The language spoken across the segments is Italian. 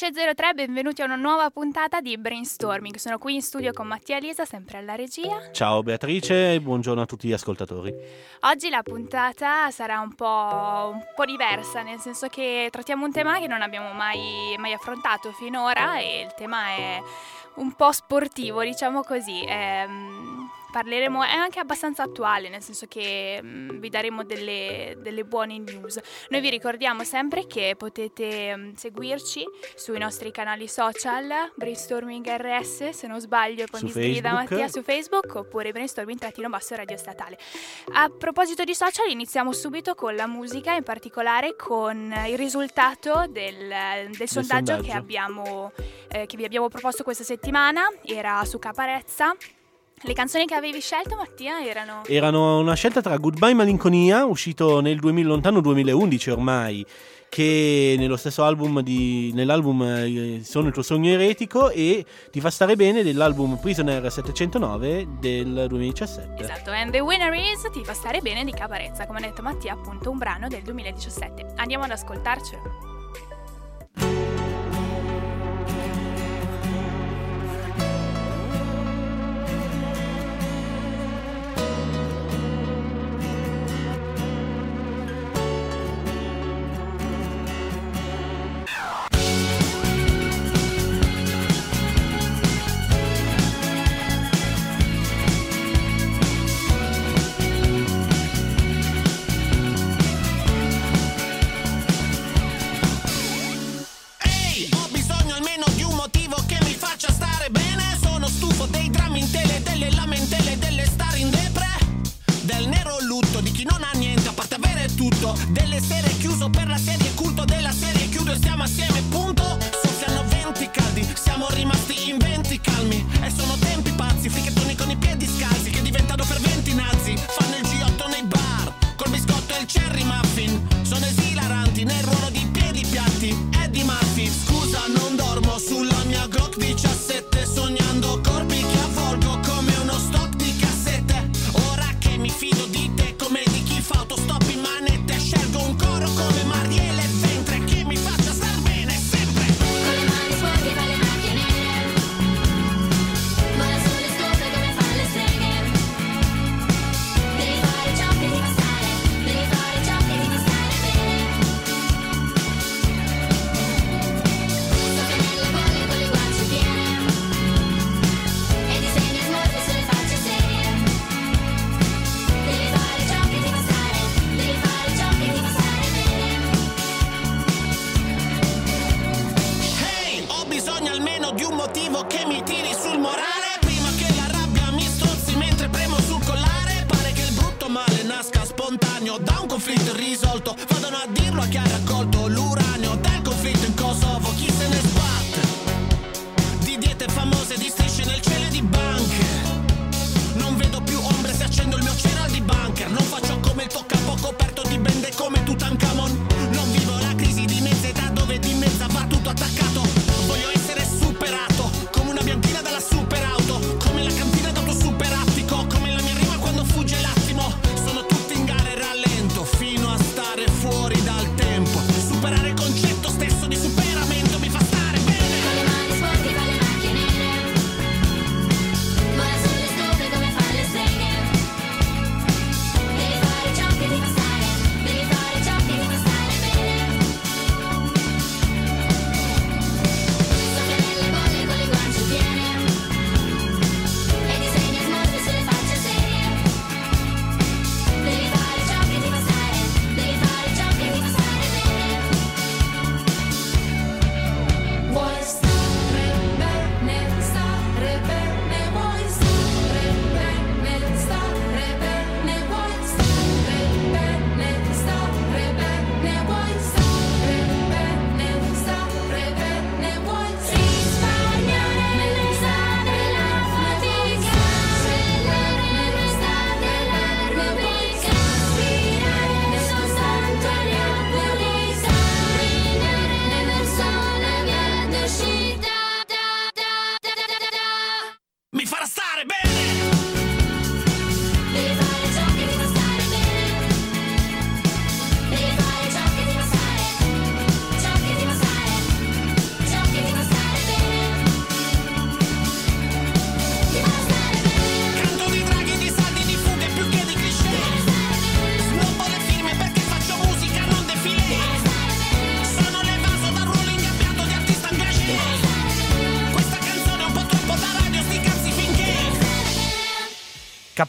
13.03, benvenuti a una nuova puntata di Brainstorming. Sono qui in studio con Mattia e Lisa, sempre alla regia. Ciao Beatrice e buongiorno a tutti gli ascoltatori. Oggi la puntata sarà un po', un po diversa, nel senso che trattiamo un tema che non abbiamo mai, mai affrontato finora e il tema è un po' sportivo, diciamo così. Ehm, parleremo, è anche abbastanza attuale, nel senso che mh, mm, vi daremo delle, delle, buone news. Noi vi ricordiamo sempre che potete mh, mm, seguirci sui nostri canali social, Brainstorming RS, se non sbaglio, con disegni da Mattia su Facebook, oppure Brainstorming-Basso Radio Statale. A proposito di social, iniziamo subito con la musica, in particolare con il risultato del, del, del sondaggio, sondaggio, Che, abbiamo, eh, che vi abbiamo proposto questa settimana, era su Caparezza le canzoni che avevi scelto, Mattia, erano? Erano una scelta tra Goodbye Malinconia, uscito nel 2000, lontano 2011 ormai, che nello stesso album di, nell'album eh, Sono il tuo sogno eretico e Ti fa stare bene dell'album Prisoner 709 del 2017. Esatto, and the winner is Ti fa stare bene di Caparezza, come ha detto Mattia, appunto un brano del 2017. Andiamo ad ascoltarcelo.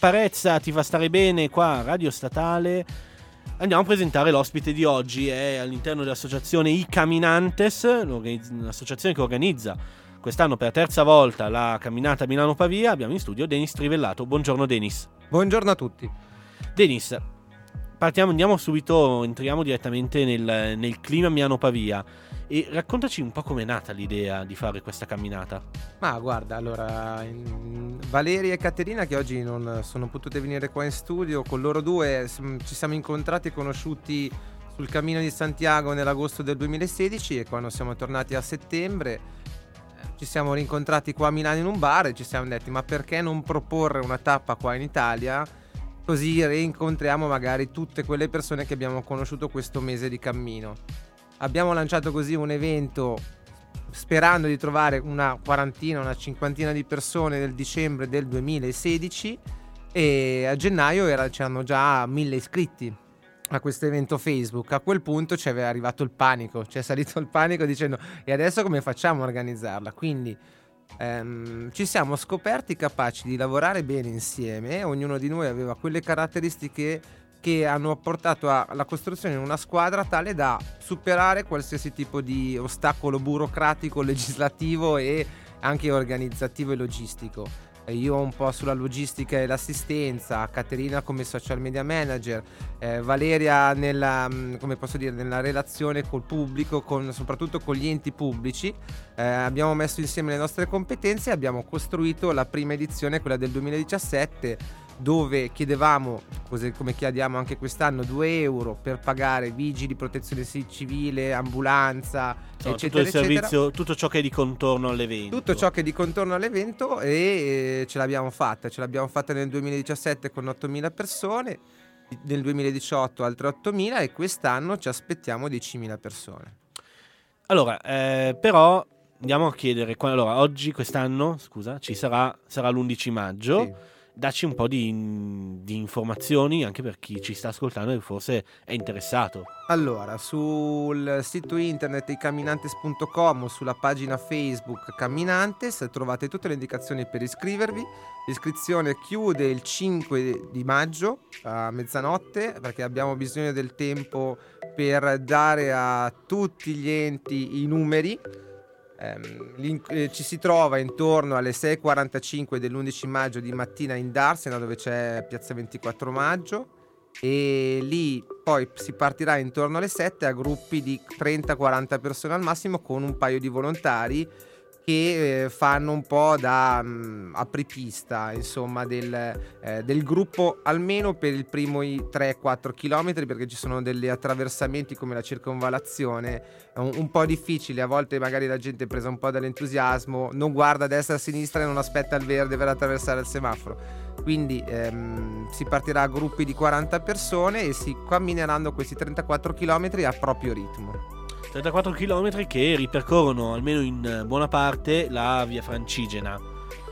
Caparezza ti fa stare bene qua, Radio Statale. Andiamo a presentare l'ospite di oggi, è all'interno dell'associazione I Caminantes, un'associazione che organizza quest'anno per la terza volta la camminata Milano-Pavia. Abbiamo in studio Denis Trivellato. Buongiorno Denis. Buongiorno a tutti. Denis, partiamo, andiamo subito, entriamo direttamente nel, nel clima Milano-Pavia. E raccontaci un po' com'è nata l'idea di fare questa camminata. Ma guarda, allora. Valeria e Caterina che oggi non sono potute venire qua in studio, con loro due ci siamo incontrati e conosciuti sul Cammino di Santiago nell'agosto del 2016 e quando siamo tornati a settembre eh, ci siamo rincontrati qua a Milano in un bar e ci siamo detti ma perché non proporre una tappa qua in Italia così rincontriamo magari tutte quelle persone che abbiamo conosciuto questo mese di cammino abbiamo lanciato così un evento sperando di trovare una quarantina, una cinquantina di persone nel dicembre del 2016 e a gennaio era, c'erano già mille iscritti a questo evento Facebook. A quel punto ci aveva arrivato il panico, ci è salito il panico dicendo e adesso come facciamo a organizzarla? Quindi ehm, ci siamo scoperti capaci di lavorare bene insieme, ognuno di noi aveva quelle caratteristiche che hanno portato alla costruzione di una squadra tale da superare qualsiasi tipo di ostacolo burocratico, legislativo e anche organizzativo e logistico. Io un po' sulla logistica e l'assistenza, Caterina come social media manager, eh, Valeria nella, mm, dire, nella, relazione col pubblico, con, soprattutto con gli enti pubblici. Eh, abbiamo messo insieme le nostre competenze e abbiamo costruito la prima edizione, quella del 2017, dove chiedevamo, come chiediamo anche quest'anno, 2 euro per pagare vigili, protezione civile, ambulanza, no, eccetera, tutto, servizio, tutto ciò che è di contorno all'evento. Tutto ciò che è di contorno all'evento e eh, ce l'abbiamo fatta. Ce l'abbiamo fatta nel 2017 con 8.000 persone, nel 2018 altre 8.000 e quest'anno ci aspettiamo 10.000 persone. Allora, eh, però andiamo a chiedere, allora, oggi, quest'anno, scusa, ci sarà, sarà l'11 maggio. Sì dacci un po' di, di, informazioni anche per chi ci sta ascoltando e forse è interessato. Allora, sul sito internet icaminantes.com o sulla pagina Facebook Camminantes trovate tutte le indicazioni per iscrivervi. L'iscrizione chiude il 5 di maggio a mezzanotte perché abbiamo bisogno del tempo per dare a tutti gli enti i numeri ehm, eh, ci si trova intorno alle 6.45 dell'11 maggio di mattina in Darsena dove c'è Piazza 24 Maggio e lì poi si partirà intorno alle 7 a gruppi di 30-40 persone al massimo con un paio di volontari che eh, fanno un po' da mh, mm, apripista insomma del, eh, del, gruppo almeno per il primo 3-4 km perché ci sono degli attraversamenti come la circonvalazione. Un, un, po' difficili a volte magari la gente è presa un po' dall'entusiasmo non guarda a destra e a sinistra e non aspetta il verde per attraversare il semaforo. Quindi ehm, si partirà a gruppi di 40 persone e si cammineranno questi 34 km a proprio ritmo 34 km che ripercorrono almeno in buona parte la via Francigena.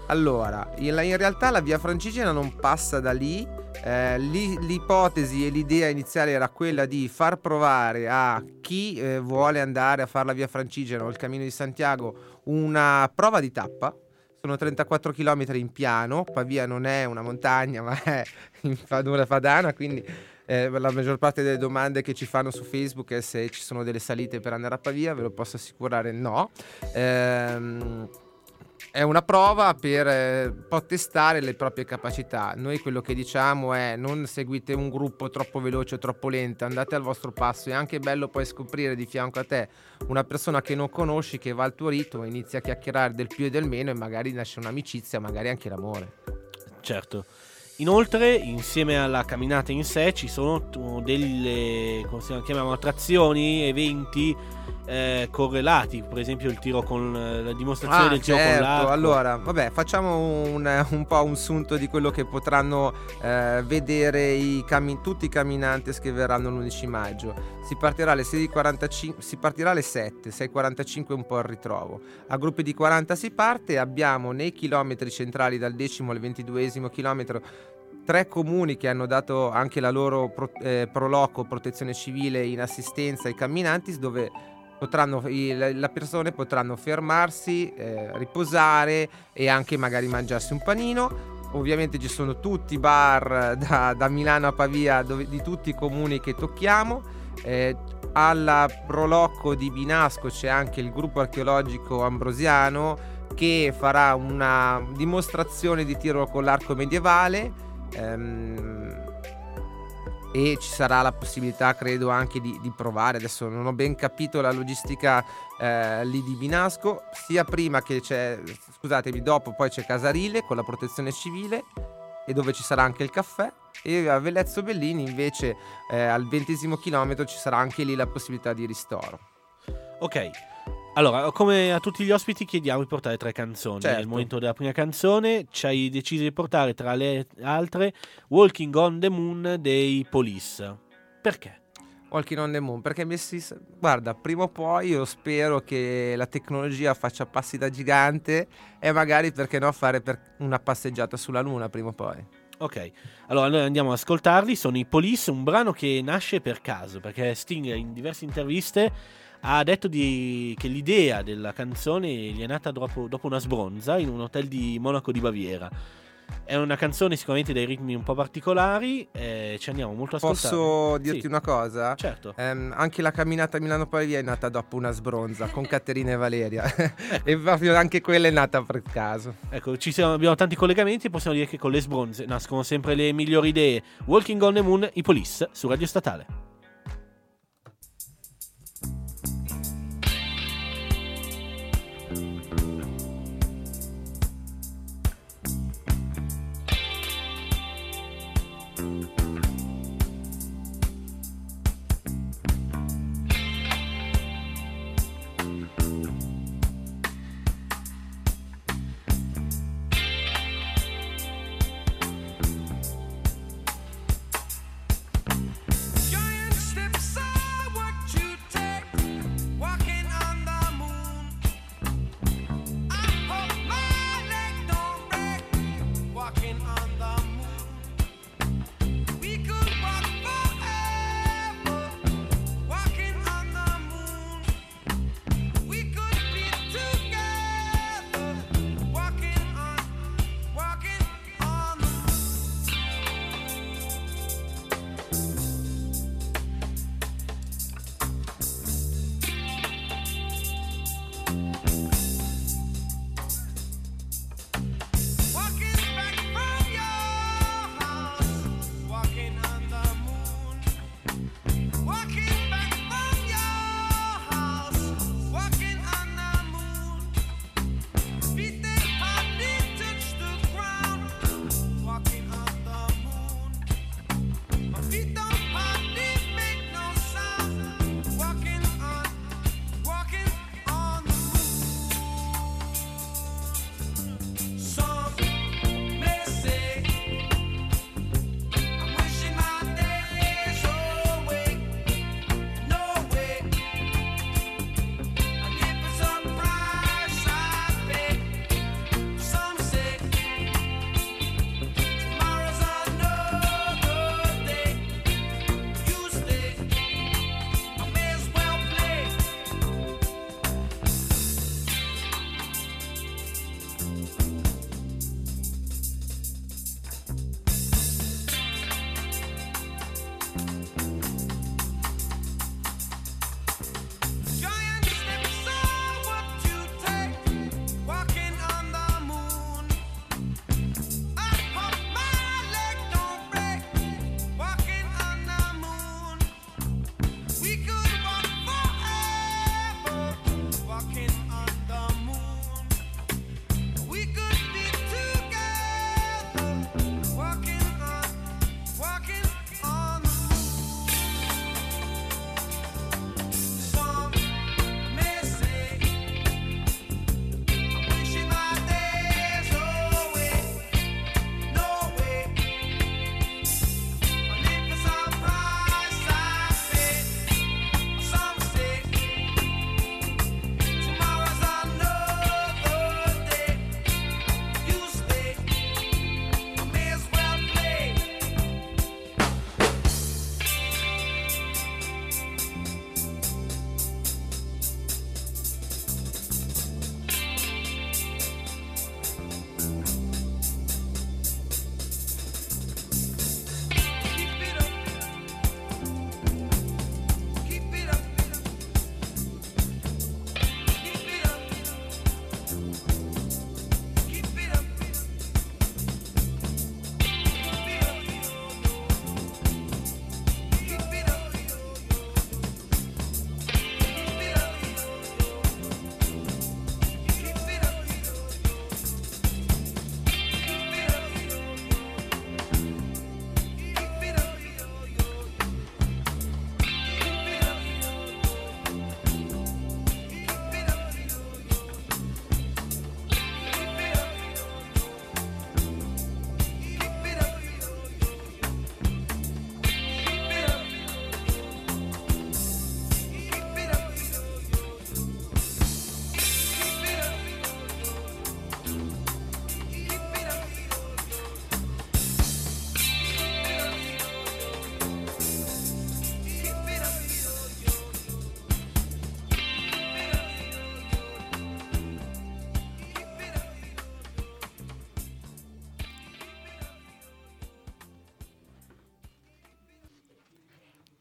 Allora, in, realtà la via Francigena non passa da lì. Eh, l'ipotesi e l'idea iniziale era quella di far provare a chi eh, vuole andare a fare la via Francigena o il Cammino di Santiago una prova di tappa. Sono 34 km in piano, Pavia non è una montagna ma è in padura padana, quindi eh, la maggior parte delle domande che ci fanno su Facebook è se ci sono delle salite per andare a Pavia, ve lo posso assicurare no. Ehm, è una prova per eh, testare le proprie capacità. Noi quello che diciamo è non seguite un gruppo troppo veloce o troppo lento, andate al vostro passo. È anche bello poi scoprire di fianco a te una persona che non conosci, che va al tuo ritmo, inizia a chiacchierare del più e del meno e magari nasce un'amicizia, magari anche l'amore. Certo. Inoltre, insieme alla camminata in sé, ci sono delle, come si attrazioni, eventi eh, correlati, per esempio il tiro con la dimostrazione ah, del tiro certo. con l'arco. Allora, vabbè, facciamo un, un, po' un sunto di quello che potranno eh, vedere i cammin- tutti i camminanti che verranno l'11 maggio. Si partirà alle 6.45, si partirà alle 7, 6.45 un po' il ritrovo. A gruppi di 40 si parte, abbiamo nei chilometri centrali dal decimo al ventiduesimo chilometro tre comuni che hanno dato anche la loro pro, eh, proloco protezione civile in assistenza ai camminanti dove potranno, le persone potranno fermarsi, eh, riposare e anche magari mangiarsi un panino. ovviamente ci sono tutti i bar da, da Milano a Pavia dove, di tutti i comuni che tocchiamo. Eh, alla Prolocco di Binasco c'è anche il gruppo archeologico ambrosiano che farà una dimostrazione di tiro con l'arco medievale ehm, e ci sarà la possibilità credo anche di, di, provare. Adesso non ho ben capito la logistica eh, lì di Binasco sia prima che c'è scusatemi dopo poi c'è Casarile con la protezione civile e dove ci sarà anche il caffè. E a Velezzo Bellini invece eh, al ventesimo chilometro ci sarà anche lì la possibilità di ristoro. Ok allora, come a tutti gli ospiti chiediamo di portare tre canzoni. Certo. Nel momento della prima canzone ci hai deciso di portare tra le altre Walking on the Moon dei Police. Perché? Walking on the Moon, perché Messi, guarda, prima o poi io spero che la tecnologia faccia passi da gigante e magari perché no fare una passeggiata sulla Luna prima o poi. Ok, allora noi andiamo ad ascoltarli, sono i Police, un brano che nasce per caso, perché Sting in diverse interviste ha detto di, che l'idea della canzone gli è nata dopo, dopo, una sbronza in un hotel di Monaco di Baviera. È una canzone sicuramente dai ritmi un po' particolari, eh, ci andiamo molto a ascoltare. Posso dirti sì. una cosa? Certo. Eh, anche la camminata Milano-Pavia è nata dopo una sbronza con Caterina e Valeria ecco. e proprio anche quella è nata per caso. Ecco, siamo, abbiamo tanti collegamenti e possiamo dire che con le sbronze nascono sempre le migliori idee. Walking on the Moon, i Police su Radio Statale.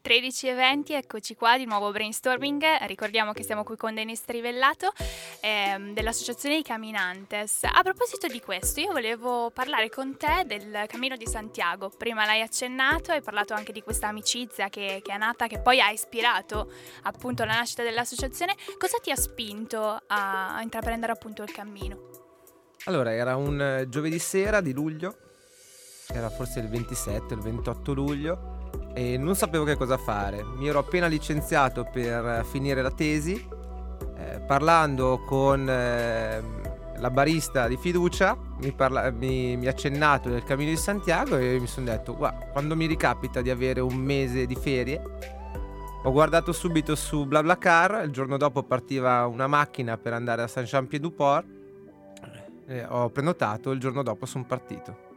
13 e 20, eccoci qua di nuovo brainstorming. Ricordiamo che siamo qui con Denis Trivellato ehm, dell'Associazione di Caminantes. A proposito di questo, io volevo parlare con te del Cammino di Santiago. Prima l'hai accennato, hai parlato anche di questa amicizia che, che è nata, che poi ha ispirato appunto la nascita dell'associazione. Cosa ti ha spinto a, a intraprendere appunto il cammino? Allora, era un giovedì sera di luglio, era forse il 27 o il 28 luglio e non sapevo che cosa fare. Mi ero appena licenziato per finire la tesi, eh, parlando con eh, la barista di fiducia, mi, parla- mi, mi ha accennato del Cammino di Santiago e mi sono detto, guarda, quando mi ricapita di avere un mese di ferie, ho guardato subito su BlaBlaCar, il giorno dopo partiva una macchina per andare a Saint-Jean-Pied-du-Port, eh, ho prenotato, il giorno dopo sono partito.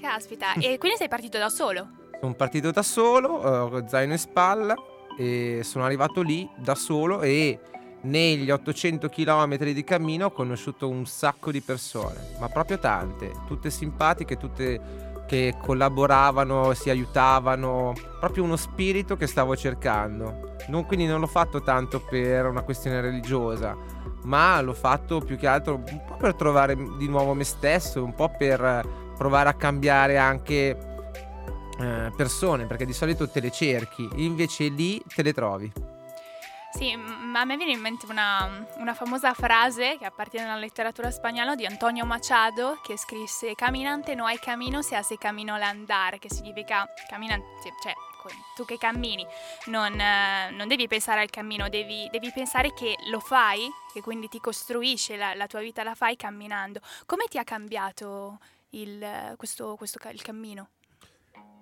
Caspita, e quindi sei partito da solo? Sono partito da solo, eh, zaino in spalla e sono arrivato lì da solo e negli 800 km di cammino ho conosciuto un sacco di persone, ma proprio tante, tutte simpatiche, tutte che collaboravano, si aiutavano, proprio uno spirito che stavo cercando. Non, quindi non l'ho fatto tanto per una questione religiosa, ma l'ho fatto più che altro un po' per trovare di nuovo me stesso, un po' per provare a cambiare anche eh, persone, perché di solito te le cerchi, invece lì te le trovi. Sì, ma a me viene in mente una, una, famosa frase che appartiene alla letteratura spagnola di Antonio Machado che scrisse Caminante no hay camino se hace camino l'andar, che significa camminante, cioè tu che cammini non, eh, non devi pensare al cammino, devi, devi, pensare che lo fai, che quindi ti costruisce la, la, tua vita, la fai camminando. Come ti ha cambiato il, questo, questo, il cammino?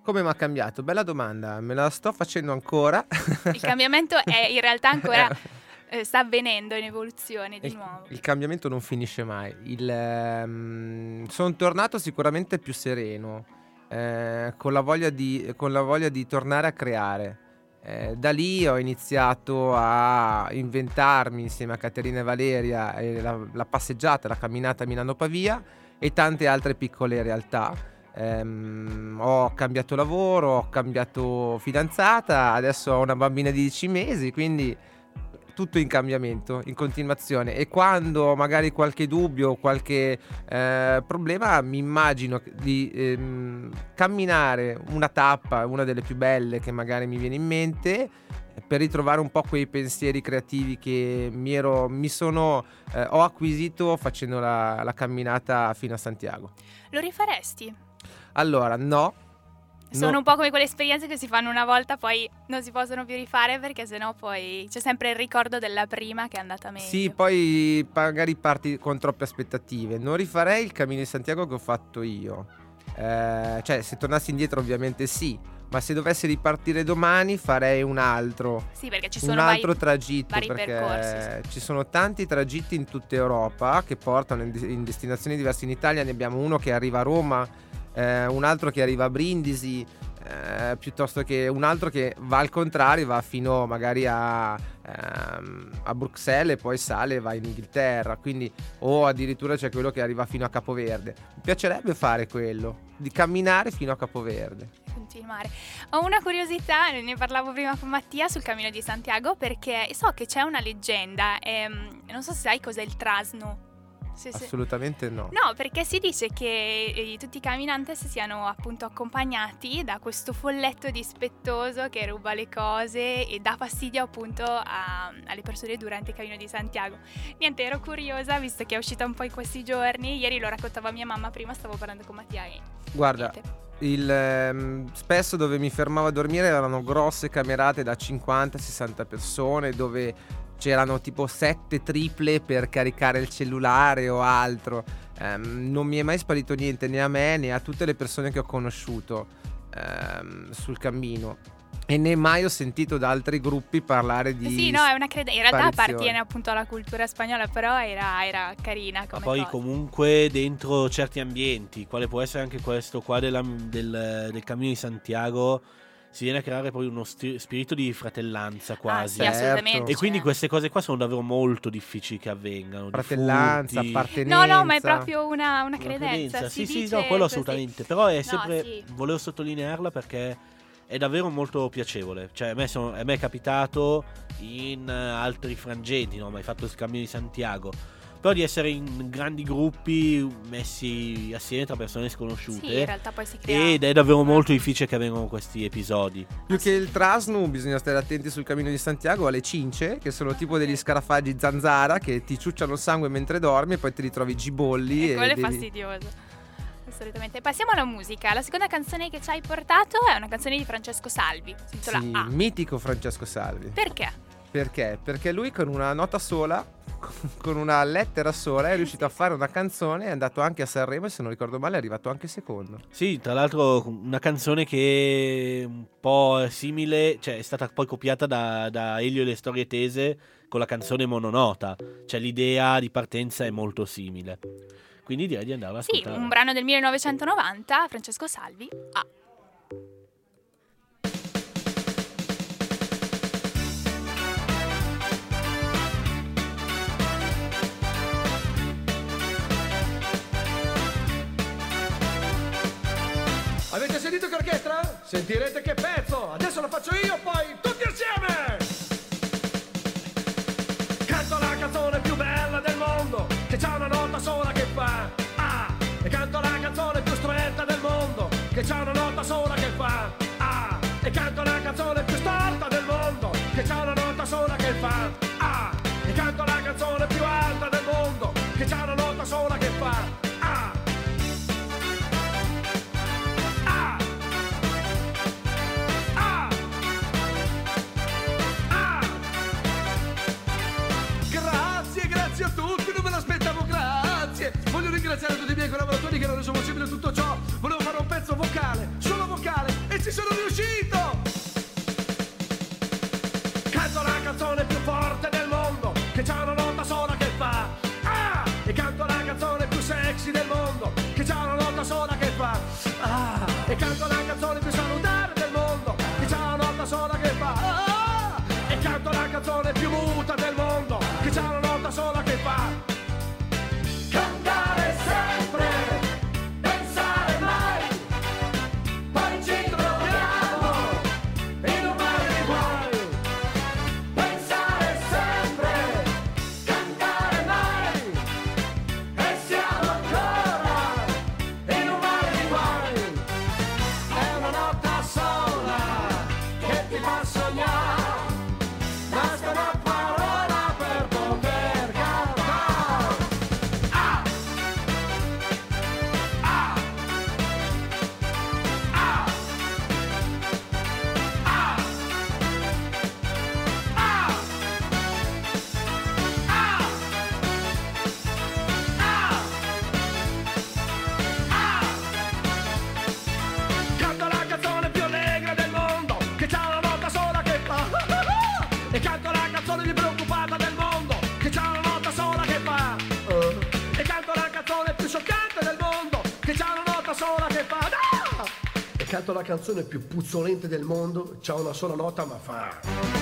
Come mi ha cambiato? Bella domanda, me la sto facendo ancora. Il cambiamento è in realtà ancora eh, sta avvenendo in evoluzione di il, nuovo. Il cambiamento non finisce mai. Um, sono tornato sicuramente più sereno, eh, con, la di, con, la voglia di, tornare a creare. Eh, da lì ho iniziato a inventarmi insieme a Caterina e Valeria la, la passeggiata, la camminata Milano-Pavia e tante altre piccole realtà. Um, ho cambiato lavoro, ho cambiato fidanzata, adesso ho una bambina di 10 mesi, quindi tutto in cambiamento, in continuazione. E quando magari qualche dubbio, qualche eh, problema, mi immagino di ehm, camminare una tappa, una delle più belle che magari mi viene in mente, per ritrovare un po' quei pensieri creativi che mi, ero, mi sono, eh, ho acquisito facendo la, la camminata fino a Santiago. Lo rifaresti? Allora, no, sono no. un po' come quelle esperienze che si fanno una volta, poi non si possono più rifare perché sennò poi c'è sempre il ricordo della prima che è andata meglio. Sì, poi magari parti con troppe aspettative. Non rifarei il cammino di Santiago che ho fatto io. Eh, cioè, se tornassi indietro, ovviamente sì. Ma se dovessi ripartire domani farei un altro. Sì, perché ci sono un altro vari, tragitto. Vari perché percorsi, sì. ci sono tanti tragitti in tutta Europa che portano in, in destinazioni diverse. In Italia ne abbiamo uno che arriva a Roma eh, un altro che arriva a Brindisi, eh, piuttosto che un altro che va al contrario, va fino magari a, ehm, a Bruxelles e poi sale e va in Inghilterra, quindi o addirittura c'è quello che arriva fino a Capoverde. Mi piacerebbe fare quello, di camminare fino a Capoverde. Continuare. Ho una curiosità, ne parlavo prima con Mattia sul Cammino di Santiago perché so che c'è una leggenda, ehm, non so se sai cos'è il Trasnu. Sì, Assolutamente sì. no. No, perché si dice che eh, tutti i camminantes siano appunto accompagnati da questo folletto dispettoso che ruba le cose e dà fastidio appunto a, alle persone durante il cammino di Santiago. Niente, ero curiosa visto che è uscita un po' in questi giorni. Ieri lo raccontava mia mamma, prima stavo parlando con Mattia e... Guarda, il, ehm, spesso dove mi fermavo a dormire erano grosse camerate da 50-60 persone dove c'erano tipo sette triple per caricare il cellulare o altro. Um, non mi è mai sparito niente né a me né a tutte le persone che ho conosciuto um, sul cammino. E né mai ho sentito da altri gruppi parlare di. Sì, no, è una credenza. In realtà appartiene appunto alla cultura spagnola, però era, era carina. Come Ma poi cosa. comunque dentro certi ambienti, quale può essere anche questo qua della, del, del cammino di Santiago si viene a creare poi uno sti- spirito di fratellanza quasi. Ah, sì, assolutamente. E quindi queste cose qua sono davvero molto difficili che avvengano. Fratellanza, furti. appartenenza. No, no, ma è proprio una, una credenza. credenza. Si sì, sì, no, quello così. assolutamente. Però è No, sempre. sì. Volevo sottolinearla perché è davvero molto piacevole. Cioè, a me, sono- a me è capitato in altri frangenti, no? mai fatto il Cammino di Santiago. Però di essere in grandi gruppi messi assieme tra persone sconosciute. Sì, in realtà poi si crea. ed è davvero molto difficile che avvengano questi episodi. Più che il trasnu bisogna stare attenti sul cammino di Santiago alle cince, che sono tipo degli scarafaggi zanzara che ti ciucciano il sangue mentre dormi e poi ti ritrovi gibolli. E e quello è devi- fastidioso. Assolutamente. Passiamo alla musica. La seconda canzone che ci hai portato è una canzone di Francesco Salvi. Si intitola Sì, A. mitico Francesco Salvi. Perché? Perché? Perché lui con una nota sola, con una lettera sola, è riuscito a fare una canzone, è andato anche a Sanremo e se non ricordo male è arrivato anche secondo. Sì, tra l'altro una canzone che è un po' simile, cioè è stata poi copiata da, da Elio e le storie tese con la canzone mononota, cioè l'idea di partenza è molto simile. Quindi direi di andare Sì, ascoltare. un brano del 1990, Francesco Salvi. A. Avete sentito che orchestra? Sentirete che pezzo! Adesso lo faccio io, poi tutti assieme! Canto la canzone più bella del mondo, che c'ha una nota sola che fa A. E canto la canzone più stretta del mondo, che c'ha una nota sola che fa A. E canto la canzone più storta del mondo, che c'ha una nota sola che fa A. E canto la canzone più alta ringraziare tutti i miei collaboratori che hanno reso possibile tutto ciò. Volevo fare un pezzo vocale, solo vocale, e ci sono riuscito! La canzone più puzzolente del mondo, c'ha una sola nota ma fa.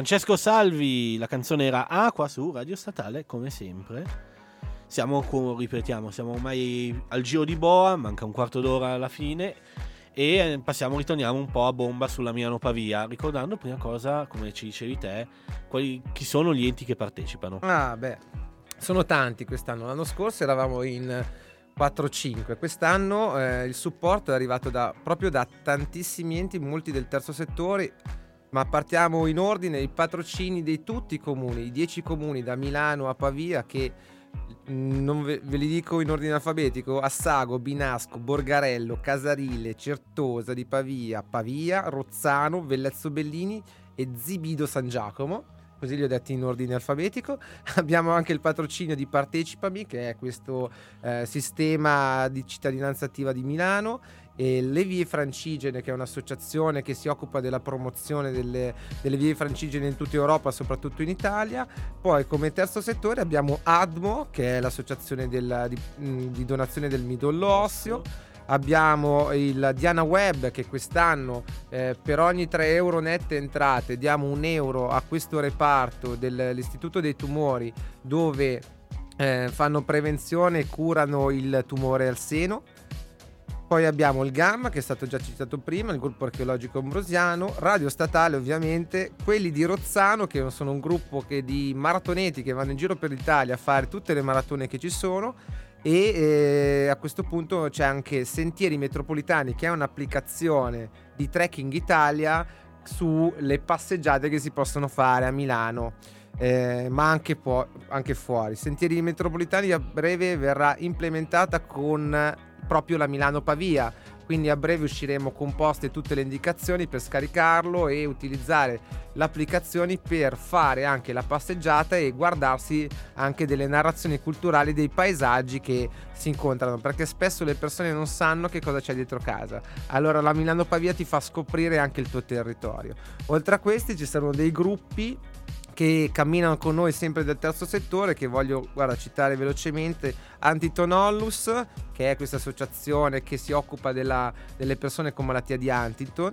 Francesco Salvi, la canzone era A qua su Radio Statale, come sempre. Siamo, ripetiamo, siamo ormai al giro di boa, manca un quarto d'ora alla fine. E eh, passiamo, ritorniamo un po' a bomba sulla Milano Pavia, ricordando prima cosa, come ci dicevi te, quali, chi sono gli enti che partecipano. Ah, beh, sono tanti quest'anno. L'anno scorso eravamo in 4-5. Quest'anno eh, il supporto è arrivato da- proprio da tantissimi enti, molti del terzo settore. Ma partiamo in ordine, i patrocini di tutti i comuni, i 10 comuni da Milano a Pavia che mm, non ve, ve li dico in ordine alfabetico, Assago, Binasco, Borgarello, Casarile, Certosa di Pavia, Pavia, Rozzano, Vellezzo Bellini e Zibido San Giacomo così li ho detti in ordine alfabetico. Abbiamo anche il patrocinio di Partecipami, che è questo eh, sistema di cittadinanza attiva di Milano. E le vie francigene, che è un'associazione che si occupa della promozione delle, delle vie francigene in tutta Europa, soprattutto in Italia. Poi, come terzo settore, abbiamo ADMO, che è l'associazione della- di, mh, di donazione del midollo osseo. Abbiamo il Diana Web che quest'anno eh, per ogni 3 euro nette entrate diamo un euro a questo reparto dell'Istituto dei Tumori dove eh, fanno prevenzione e curano il tumore al seno. Poi abbiamo il Gamma che è stato già citato prima, il gruppo archeologico ambrosiano, Radio Statale ovviamente, quelli di Rozzano che sono un gruppo di maratoneti che vanno in giro per l'Italia a fare tutte le maratone che ci sono e eh, a questo punto c'è anche Sentieri Metropolitani che è un'applicazione di Trekking Italia sulle passeggiate che si possono fare a Milano. Eh, ma anche, po- anche fuori. Sentieri Metropolitani a breve verrà implementata con proprio la Milano Pavia. Quindi a breve usciremo con tutte le indicazioni per scaricarlo e utilizzare le applicazioni per fare anche la passeggiata e guardarsi anche delle narrazioni culturali dei paesaggi che si incontrano perché spesso le persone non sanno che cosa c'è dietro casa allora la Milano Pavia ti fa scoprire anche il tuo territorio oltre a questi ci saranno dei gruppi che camminano con noi sempre del terzo settore che voglio guarda, citare velocemente Antitonollus che è questa associazione che si occupa della- delle persone con malattia di Huntington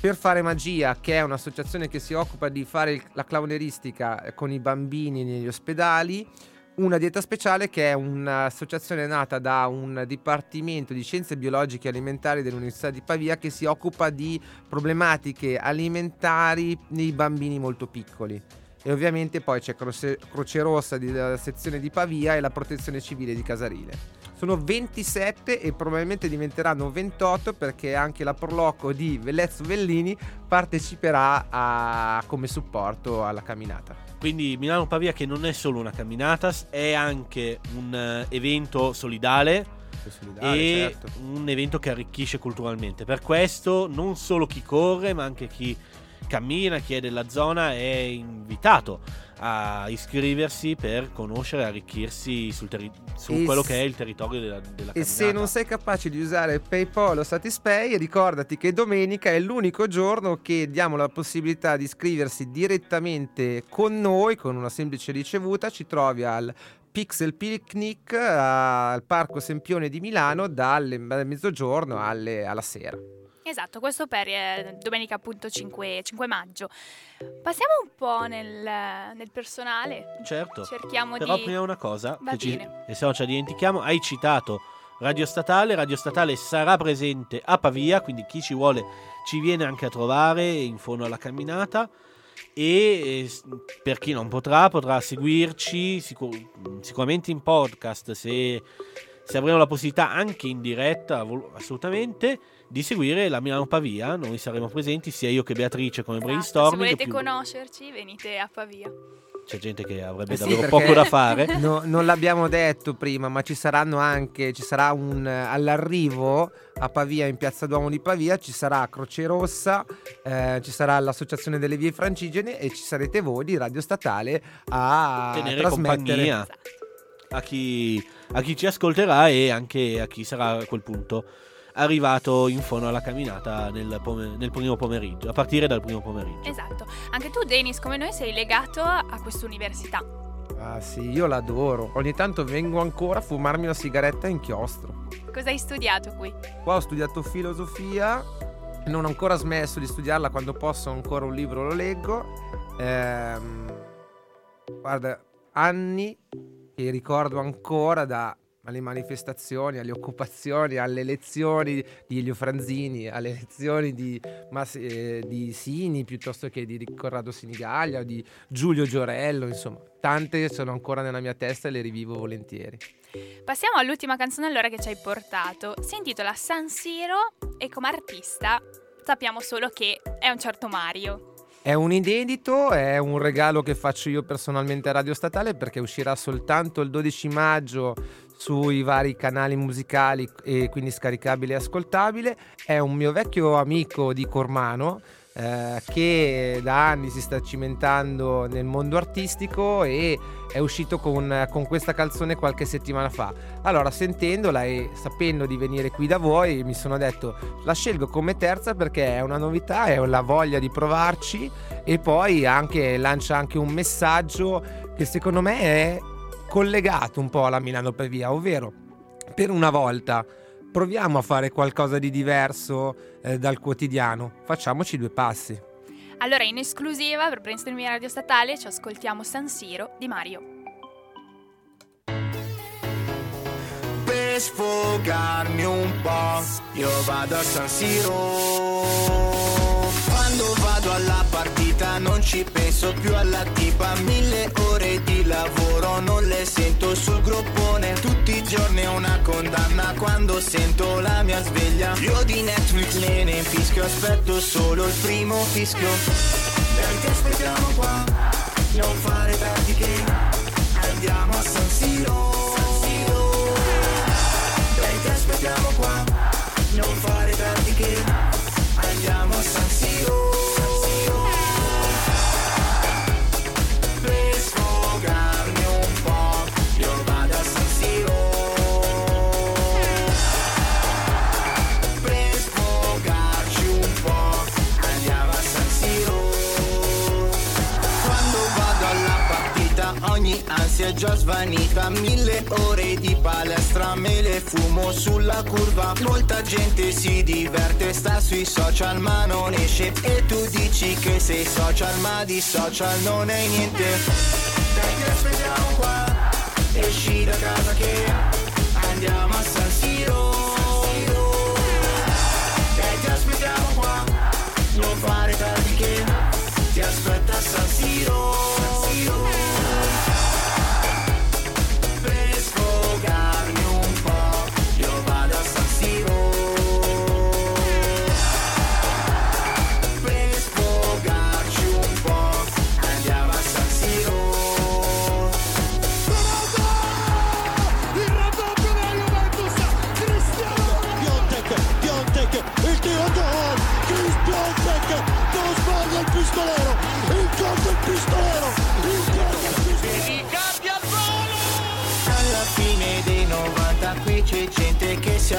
per fare magia che è un'associazione che si occupa di fare la clowneristica eh, con i bambini negli ospedali una dieta speciale che è un'associazione nata da un dipartimento di scienze biologiche e alimentari dell'Università di Pavia che si occupa di problematiche alimentari nei bambini molto piccoli. E ovviamente poi c'è Croce, Croce Rossa della sezione di Pavia e la Protezione Civile di Casarile. Sono 27 e probabilmente diventeranno 28 perché anche la Proloco di Vellezzo Vellini parteciperà a- come supporto alla camminata. Quindi Milano Pavia che non è solo una camminata, è anche un eh, evento solidale Solidale, e certo. un evento che arricchisce culturalmente. Per questo non solo chi corre, ma anche chi cammina, chi è della zona è invitato a iscriversi per conoscere e arricchirsi sul terri- su E quello s- che è il territorio della, della E se non sei capace di usare PayPal o Satispay, ricordati che domenica è l'unico giorno che diamo la possibilità di iscriversi direttamente con noi, con una semplice ricevuta. Ci trovi al Pixel Picnic al Parco Sempione di Milano dalle- dal mezzogiorno alle- alla sera. Esatto, questo per eh, domenica appunto 5, 5 maggio. Passiamo un po' nel, nel personale. Certo. Cerchiamo Però di... prima una cosa, Va ci, e se no la dimentichiamo, hai citato Radio Statale, Radio Statale sarà presente a Pavia, quindi chi ci vuole ci viene anche a trovare in fondo alla camminata e eh, per chi non potrà potrà seguirci sicur- sicuramente in podcast se, se avremo la possibilità anche in diretta assolutamente di seguire la Milano Pavia, noi saremo presenti sia io che Beatrice come Esatto, Se brainstorming. volete più- conoscerci, venite a Pavia. C'è gente che avrebbe Eh sì, davvero poco da fare. No, non l'abbiamo detto prima, ma ci saranno anche, ci sarà un eh, all'arrivo a Pavia, in Piazza Duomo di Pavia, ci sarà Croce Rossa, eh, ci sarà l'Associazione delle Vie Francigene e ci sarete voi di Radio Statale a tenere trasmettere. compagnia a chi, a chi ci ascolterà e anche a chi sarà a quel punto arrivato in fondo alla camminata nel, pome- nel primo pomeriggio, a partire dal primo pomeriggio. Esatto. Anche tu, Denis, come noi sei legato a questa università. Ah sì, io l'adoro. Ogni tanto vengo ancora a fumarmi una sigaretta inchiostro. Cosa hai studiato qui? Qua ho studiato filosofia non ho ancora smesso di studiarla, quando posso ancora un libro lo leggo. Ehm, guarda, anni che ricordo ancora da alle manifestazioni, alle occupazioni, alle elezioni di Elio Franzini, alle elezioni di, Mas- eh, di Sini piuttosto che di Corrado Sinigaglia di Giulio Giorello, insomma, tante sono ancora nella mia testa e le rivivo volentieri. Passiamo all'ultima canzone allora che ci hai portato. Si intitola San Siro e come artista sappiamo solo che è un certo Mario. È un inedito, è un regalo che faccio io personalmente a Radio Statale perché uscirà soltanto il 12 maggio sui vari canali musicali e quindi scaricabile e ascoltabile. È un mio vecchio amico di Cormano eh, che da anni si sta cimentando nel mondo artistico e è uscito con, con questa canzone qualche settimana fa. Allora, sentendola e sapendo di venire qui da voi, mi sono detto la scelgo come terza perché è una novità, è la voglia di provarci e poi anche, lancia anche un messaggio che secondo me è collegato un po' alla Milano per via, ovvero per una volta proviamo a fare qualcosa di diverso eh, dal quotidiano, facciamoci due passi. Allora, in esclusiva per Brainstorming Radio Statale ci ascoltiamo San Siro di Mario. per sfogarmi un po', io vado a San Siro. Quando vado alla partita non ci penso più alla tipa, mille ore di lavoro non le sento sul groppone. Tutti i giorni è una condanna quando sento la mia sveglia. Io di Netflix me ne fischio, aspetto solo il primo fischio. Dai ti aspettiamo qua, non fare tardi che andiamo a San Siro. San Siro. Dai ti aspettiamo qua, non fare già svanita Mille ore di palestra me le fumo sulla curva. Molta gente si diverte, sta sui social ma non esce. E tu dici che sei social ma di social non è niente. Dai ti aspettiamo qua, esci da casa che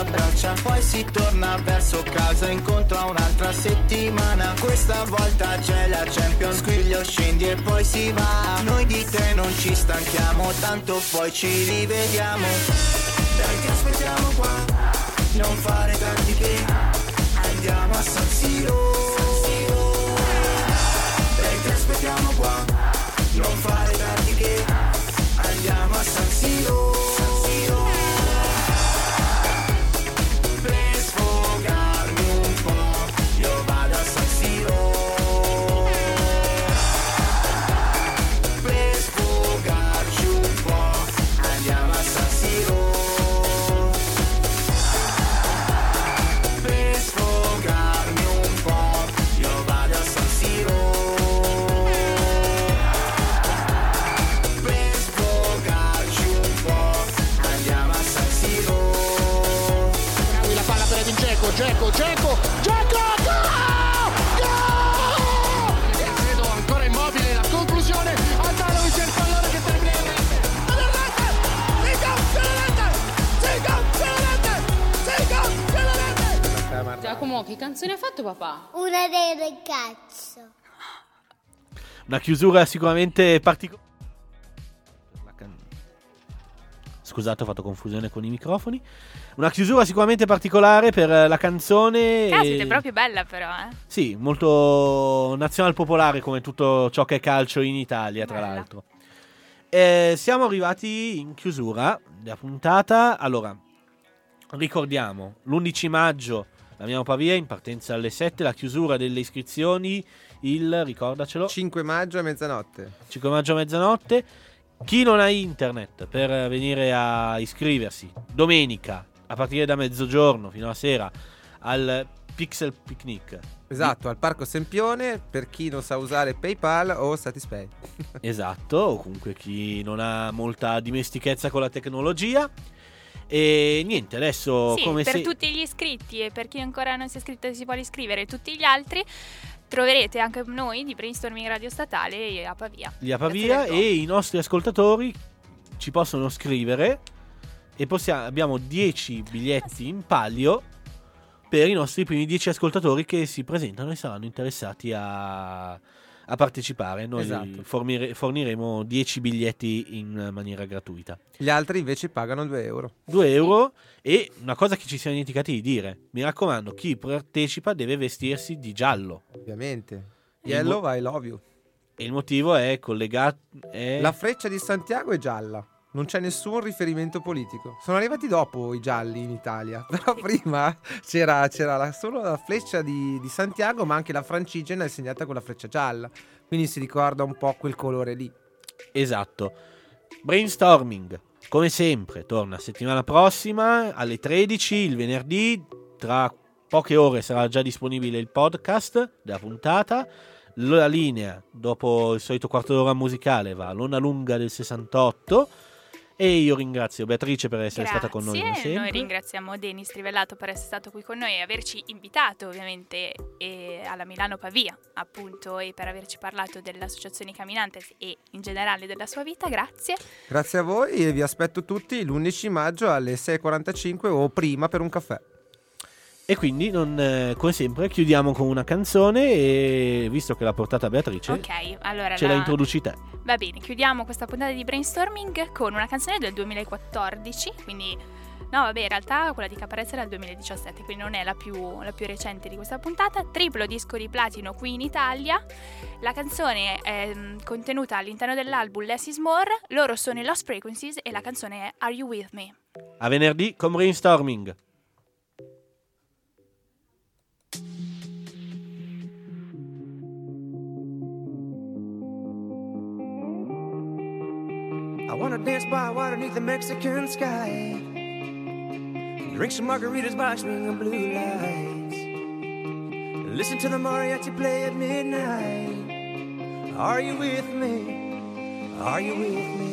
abbraccia Poi si torna verso casa incontro a un'altra settimana. Questa volta c'è la Champions Squiglio scendi e poi si va. Noi di te non ci stanchiamo Tanto poi ci rivediamo. Dai ti aspettiamo qua. Non fare tardi che Andiamo a San Siro. Dai ti aspettiamo qua. Non fare tardi che Andiamo a San Siro Giacomo, che canzone ha fatto papà? Una del ragazzo. Una chiusura sicuramente particolare. Scusate, ho fatto confusione con i microfoni. Una chiusura sicuramente particolare per la canzone. Caspita, e- è proprio bella però, eh. Sì, molto nazional popolare come tutto ciò che è calcio in Italia, tra Bella. l'altro. Eh, siamo arrivati in chiusura della puntata. Allora, ricordiamo, l'11 maggio andiamo a Pavia in partenza alle 7, la chiusura delle iscrizioni il, ricordacelo, 5 maggio a mezzanotte. 5 maggio a mezzanotte. Chi non ha internet per venire a iscriversi domenica a partire da mezzogiorno fino a sera al Pixel Picnic. Esatto, al Parco Sempione per chi non sa usare PayPal o Satispay. Esatto, o comunque chi non ha molta dimestichezza con la tecnologia. E niente, adesso Sì, come per se... tutti gli iscritti e per chi ancora non si è iscritto si vuole iscrivere, tutti gli altri, troverete anche noi di Brainstorming Radio Statale a Pavia. lì a Pavia e i nostri ascoltatori ci possono scrivere e possiamo, abbiamo 10 biglietti in palio per i nostri primi 10 ascoltatori che si presentano e saranno interessati a, a partecipare. Noi Esatto. formire- forniremo 10 biglietti in maniera gratuita. Gli altri invece pagano 2 euro. 2 euro e una cosa che ci siamo dimenticati di dire, mi raccomando, chi partecipa deve vestirsi di giallo Ovviamente. Yellow, mo- I love you. e il motivo è collegato... È... La freccia di Santiago è gialla. Non c'è nessun riferimento politico. Sono arrivati dopo i gialli in Italia. Però prima c'era, c'era la- solo la freccia di, di Santiago, ma anche la francigena è segnata con la freccia gialla. Quindi si ricorda un po' quel colore lì. Esatto. Brainstorming, come sempre, torna settimana prossima alle 13 il venerdì. Tra poche ore sarà già disponibile il podcast della puntata. La linea, dopo il solito quarto d'ora musicale, va all'Ona Lunga del 68. E io ringrazio Beatrice per essere stata con noi Grazie, sempre. noi ringraziamo Denis Trivellato per essere stato qui con noi e averci invitato ovviamente alla Milano Pavia appunto e per averci parlato dell'associazione Caminantes e in generale della sua vita, grazie. Grazie a voi e vi aspetto tutti l'11 maggio alle 6.45 o prima per un caffè. E quindi, non, eh, come sempre, chiudiamo con una canzone. E visto che l'ha portata Beatrice, Ok, allora ce la introduci te. Va bene, chiudiamo questa puntata di brainstorming con una canzone del 2014, quindi no, vabbè, in realtà quella di Caparezza era del 2017, quindi non è la più, la più recente di questa puntata. Triplo disco di platino qui in Italia. La canzone è mm, contenuta all'interno dell'album Less is More. Loro sono i Lost Frequencies e la canzone è Are You With Me? A venerdì con Brainstorming. Wanna dance by water beneath the Mexican sky. Drink some margaritas by swinging blue lights. Listen to the mariachi play at midnight. Are you with me? Are you with me?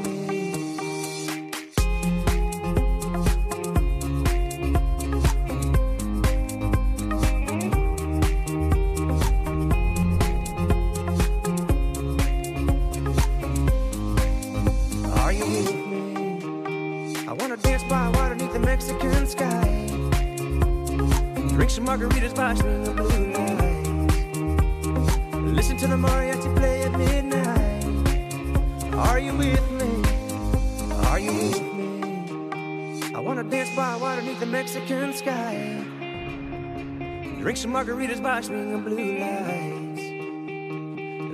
Drink some margaritas by swinging blue lights.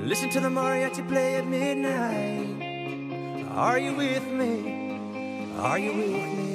Listen to the mariachi play at midnight. Are you with me? Are you with me?